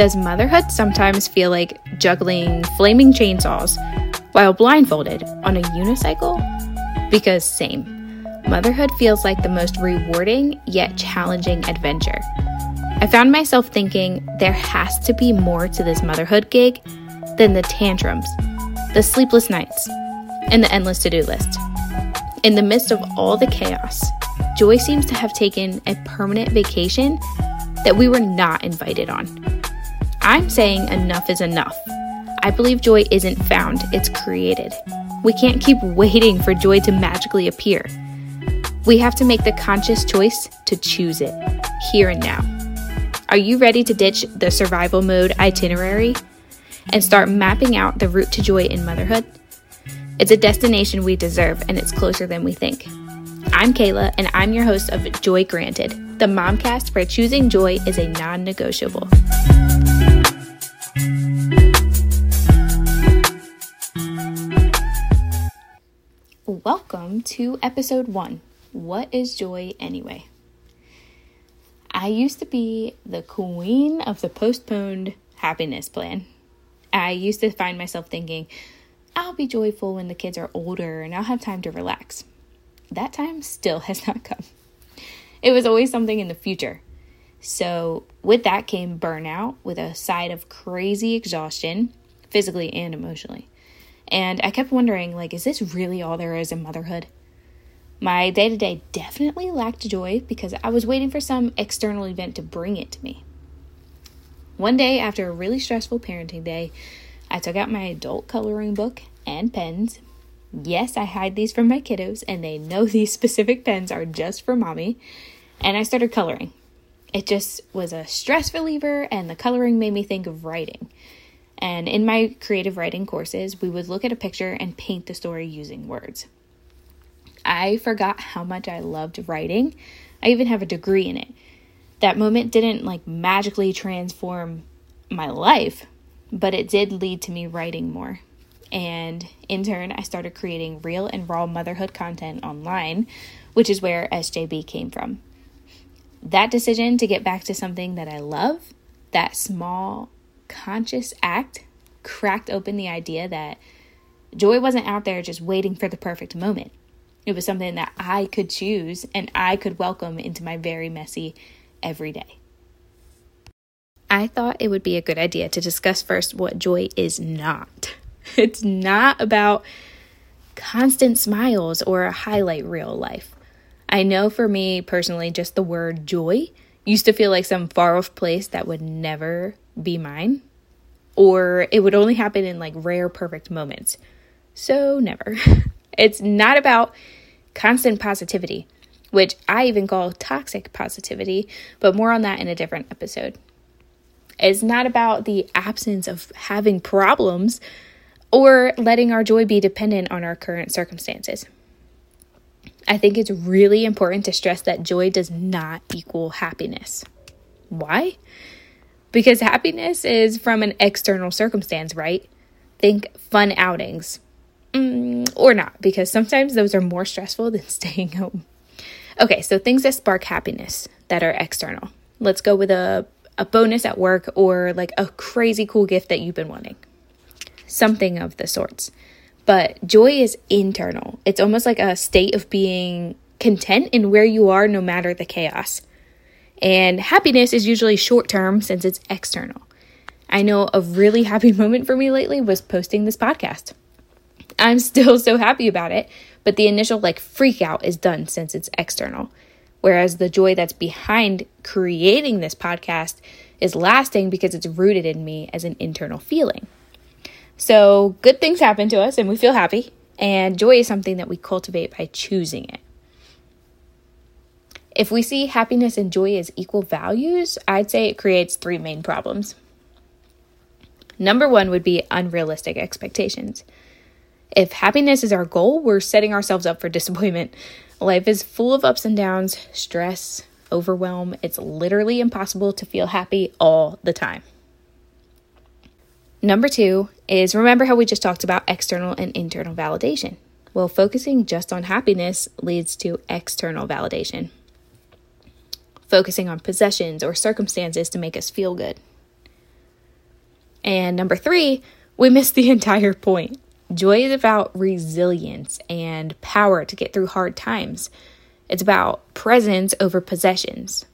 Does motherhood sometimes feel like juggling flaming chainsaws while blindfolded on a unicycle? Because, same. Motherhood feels like the most rewarding yet challenging adventure. I found myself thinking there has to be more to this motherhood gig than the tantrums, the sleepless nights, and the endless to do list. In the midst of all the chaos, Joy seems to have taken a permanent vacation that we were not invited on. I'm saying enough is enough. I believe joy isn't found, it's created. We can't keep waiting for joy to magically appear. We have to make the conscious choice to choose it, here and now. Are you ready to ditch the survival mode itinerary and start mapping out the route to joy in motherhood? It's a destination we deserve, and it's closer than we think. I'm Kayla, and I'm your host of Joy Granted, the momcast where choosing joy is a non negotiable. Welcome to episode one What is Joy Anyway? I used to be the queen of the postponed happiness plan. I used to find myself thinking, I'll be joyful when the kids are older and I'll have time to relax. That time still has not come. It was always something in the future. So, with that came burnout with a side of crazy exhaustion, physically and emotionally. And I kept wondering, like, is this really all there is in motherhood? My day to day definitely lacked joy because I was waiting for some external event to bring it to me. One day, after a really stressful parenting day, I took out my adult coloring book and pens. Yes, I hide these from my kiddos, and they know these specific pens are just for mommy. And I started coloring. It just was a stress reliever, and the coloring made me think of writing. And in my creative writing courses, we would look at a picture and paint the story using words. I forgot how much I loved writing. I even have a degree in it. That moment didn't like magically transform my life, but it did lead to me writing more. And in turn, I started creating real and raw motherhood content online, which is where SJB came from. That decision to get back to something that I love, that small conscious act, cracked open the idea that joy wasn't out there just waiting for the perfect moment. It was something that I could choose and I could welcome into my very messy everyday. I thought it would be a good idea to discuss first what joy is not. It's not about constant smiles or a highlight reel life. I know for me personally, just the word joy used to feel like some far off place that would never be mine, or it would only happen in like rare, perfect moments. So, never. it's not about constant positivity, which I even call toxic positivity, but more on that in a different episode. It's not about the absence of having problems or letting our joy be dependent on our current circumstances. I think it's really important to stress that joy does not equal happiness. Why? Because happiness is from an external circumstance, right? Think fun outings. Mm, or not, because sometimes those are more stressful than staying home. Okay, so things that spark happiness that are external. Let's go with a, a bonus at work or like a crazy cool gift that you've been wanting. Something of the sorts. But joy is internal. It's almost like a state of being content in where you are no matter the chaos. And happiness is usually short term since it's external. I know a really happy moment for me lately was posting this podcast. I'm still so happy about it, but the initial like freak out is done since it's external. Whereas the joy that's behind creating this podcast is lasting because it's rooted in me as an internal feeling. So, good things happen to us and we feel happy, and joy is something that we cultivate by choosing it. If we see happiness and joy as equal values, I'd say it creates three main problems. Number one would be unrealistic expectations. If happiness is our goal, we're setting ourselves up for disappointment. Life is full of ups and downs, stress, overwhelm. It's literally impossible to feel happy all the time. Number two is remember how we just talked about external and internal validation. Well, focusing just on happiness leads to external validation. Focusing on possessions or circumstances to make us feel good. And number three, we miss the entire point. Joy is about resilience and power to get through hard times. It's about presence over possessions.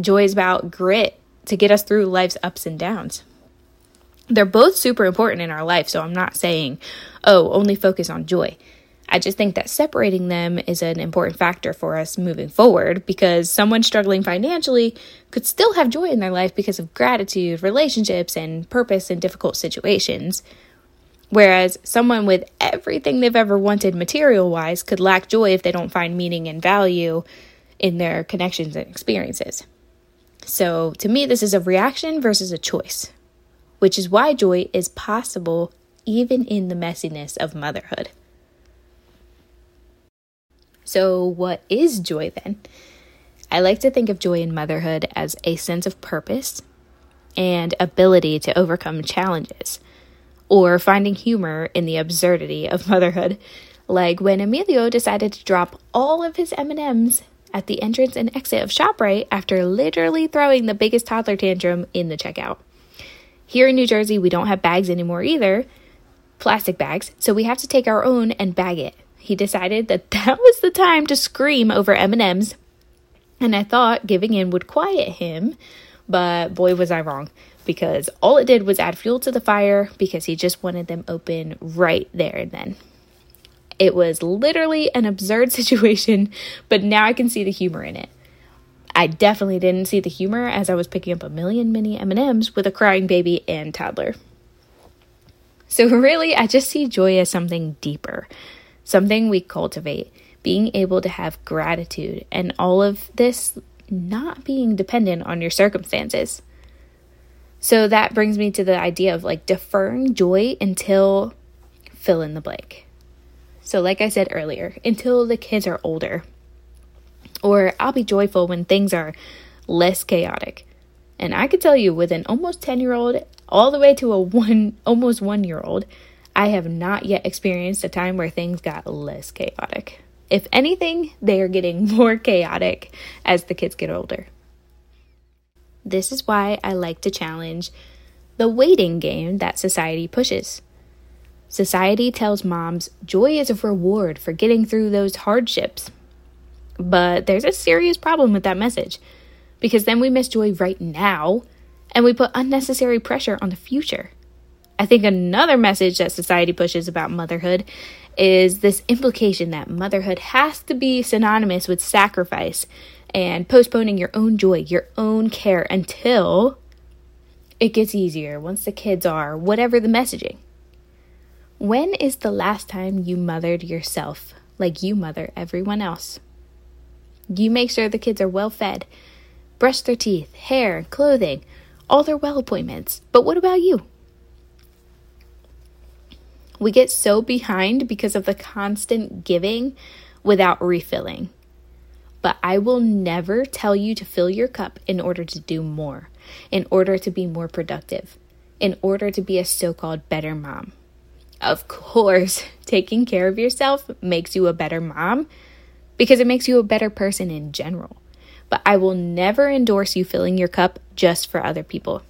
Joy is about grit to get us through life's ups and downs. They're both super important in our life, so I'm not saying, oh, only focus on joy. I just think that separating them is an important factor for us moving forward because someone struggling financially could still have joy in their life because of gratitude, relationships, and purpose in difficult situations. Whereas someone with everything they've ever wanted material wise could lack joy if they don't find meaning and value in their connections and experiences. So to me, this is a reaction versus a choice, which is why joy is possible even in the messiness of motherhood. So, what is joy then? I like to think of joy in motherhood as a sense of purpose and ability to overcome challenges or finding humor in the absurdity of motherhood, like when Emilio decided to drop all of his M&Ms at the entrance and exit of ShopRite after literally throwing the biggest toddler tantrum in the checkout. Here in New Jersey, we don't have bags anymore either, plastic bags, so we have to take our own and bag it. He decided that that was the time to scream over M&Ms, and I thought giving in would quiet him, but boy was I wrong because all it did was add fuel to the fire because he just wanted them open right there and then. It was literally an absurd situation, but now I can see the humor in it. I definitely didn't see the humor as I was picking up a million mini M&Ms with a crying baby and toddler. So really, I just see joy as something deeper, something we cultivate, being able to have gratitude and all of this not being dependent on your circumstances. So that brings me to the idea of like deferring joy until fill in the blank. So, like I said earlier, until the kids are older. Or I'll be joyful when things are less chaotic. And I could tell you, with an almost 10 year old, all the way to a one, almost one year old, I have not yet experienced a time where things got less chaotic. If anything, they are getting more chaotic as the kids get older. This is why I like to challenge the waiting game that society pushes. Society tells moms joy is a reward for getting through those hardships. But there's a serious problem with that message because then we miss joy right now and we put unnecessary pressure on the future. I think another message that society pushes about motherhood is this implication that motherhood has to be synonymous with sacrifice and postponing your own joy, your own care until it gets easier once the kids are, whatever the messaging. When is the last time you mothered yourself like you mother everyone else? You make sure the kids are well fed, brush their teeth, hair, clothing, all their well appointments. But what about you? We get so behind because of the constant giving without refilling. But I will never tell you to fill your cup in order to do more, in order to be more productive, in order to be a so called better mom. Of course, taking care of yourself makes you a better mom because it makes you a better person in general. But I will never endorse you filling your cup just for other people.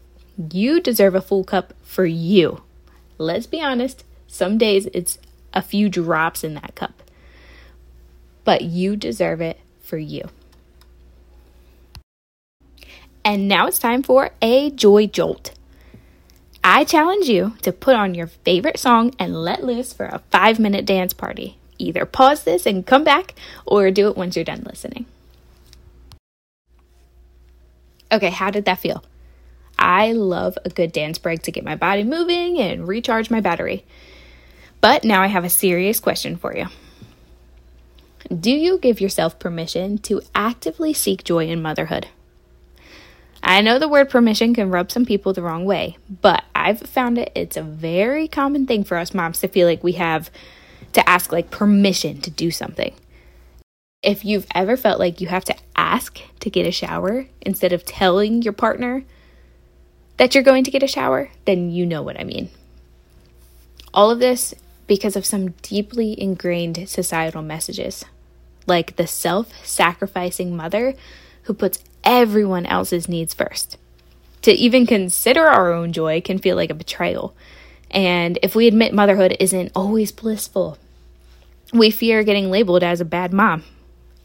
You deserve a full cup for you. Let's be honest, some days it's a few drops in that cup. But you deserve it for you. And now it's time for a joy jolt. I challenge you to put on your favorite song and let loose for a five minute dance party. Either pause this and come back, or do it once you're done listening. Okay, how did that feel? I love a good dance break to get my body moving and recharge my battery. But now I have a serious question for you. Do you give yourself permission to actively seek joy in motherhood? I know the word permission can rub some people the wrong way, but I've found it it's a very common thing for us moms to feel like we have to ask like permission to do something. If you've ever felt like you have to ask to get a shower instead of telling your partner that you're going to get a shower, then you know what I mean. All of this because of some deeply ingrained societal messages, like the self sacrificing mother who puts everyone else's needs first. To even consider our own joy can feel like a betrayal. And if we admit motherhood isn't always blissful, we fear getting labeled as a bad mom.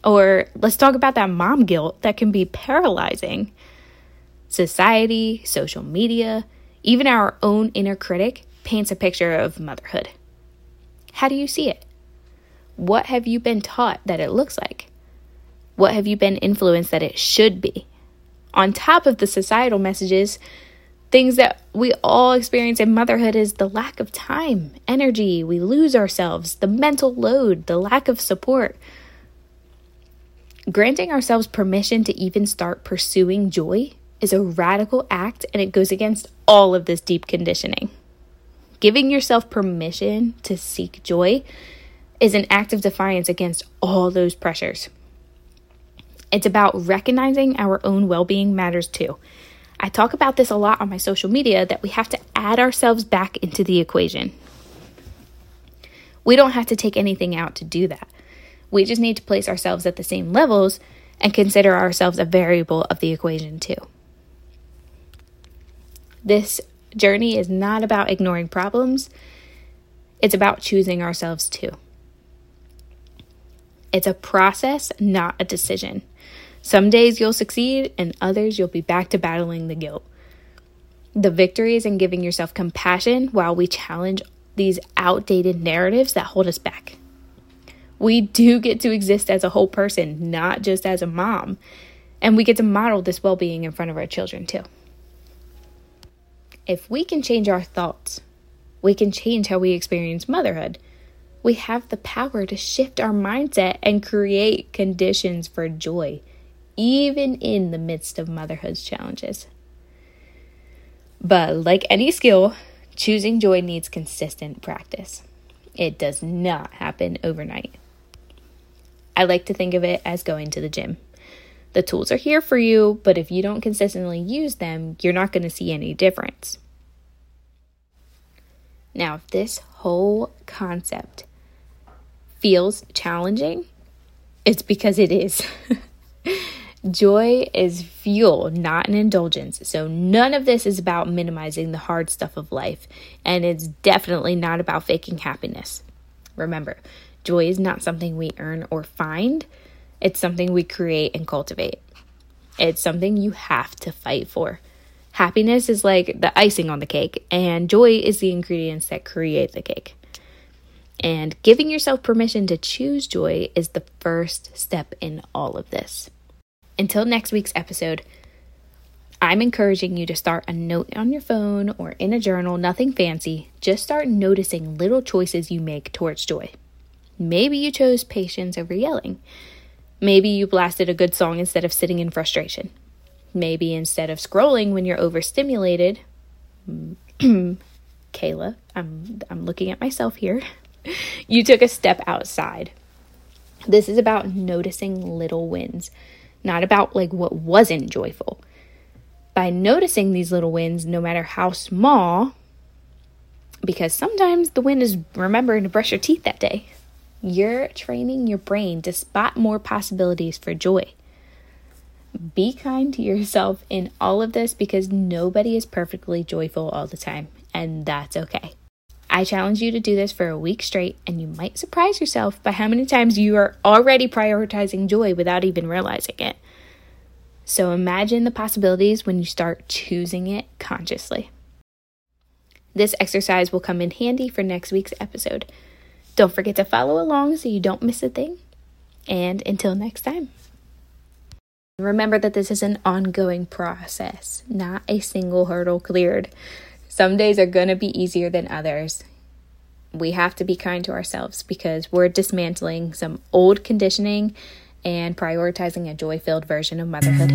Or let's talk about that mom guilt that can be paralyzing. Society, social media, even our own inner critic paints a picture of motherhood. How do you see it? What have you been taught that it looks like? What have you been influenced that it should be? On top of the societal messages, things that we all experience in motherhood is the lack of time, energy, we lose ourselves, the mental load, the lack of support. Granting ourselves permission to even start pursuing joy is a radical act and it goes against all of this deep conditioning. Giving yourself permission to seek joy is an act of defiance against all those pressures. It's about recognizing our own well being matters too. I talk about this a lot on my social media that we have to add ourselves back into the equation. We don't have to take anything out to do that. We just need to place ourselves at the same levels and consider ourselves a variable of the equation too. This journey is not about ignoring problems, it's about choosing ourselves too. It's a process, not a decision. Some days you'll succeed, and others you'll be back to battling the guilt. The victory is in giving yourself compassion while we challenge these outdated narratives that hold us back. We do get to exist as a whole person, not just as a mom. And we get to model this well being in front of our children too. If we can change our thoughts, we can change how we experience motherhood. We have the power to shift our mindset and create conditions for joy, even in the midst of motherhood's challenges. But like any skill, choosing joy needs consistent practice. It does not happen overnight. I like to think of it as going to the gym. The tools are here for you, but if you don't consistently use them, you're not going to see any difference. Now, if this whole concept feels challenging, it's because it is. Joy is fuel, not an indulgence. So, none of this is about minimizing the hard stuff of life, and it's definitely not about faking happiness. Remember, joy is not something we earn or find, it's something we create and cultivate. It's something you have to fight for. Happiness is like the icing on the cake, and joy is the ingredients that create the cake. And giving yourself permission to choose joy is the first step in all of this. Until next week's episode, I'm encouraging you to start a note on your phone or in a journal, nothing fancy. Just start noticing little choices you make towards joy. Maybe you chose patience over yelling. Maybe you blasted a good song instead of sitting in frustration. Maybe instead of scrolling when you're overstimulated, Kayla, I'm I'm looking at myself here. You took a step outside. This is about noticing little wins, not about like what wasn't joyful. By noticing these little wins, no matter how small, because sometimes the win is remembering to brush your teeth that day. You're training your brain to spot more possibilities for joy. Be kind to yourself in all of this because nobody is perfectly joyful all the time, and that's okay. I challenge you to do this for a week straight, and you might surprise yourself by how many times you are already prioritizing joy without even realizing it. So imagine the possibilities when you start choosing it consciously. This exercise will come in handy for next week's episode. Don't forget to follow along so you don't miss a thing. And until next time. Remember that this is an ongoing process, not a single hurdle cleared. Some days are going to be easier than others. We have to be kind to ourselves because we're dismantling some old conditioning and prioritizing a joy filled version of motherhood.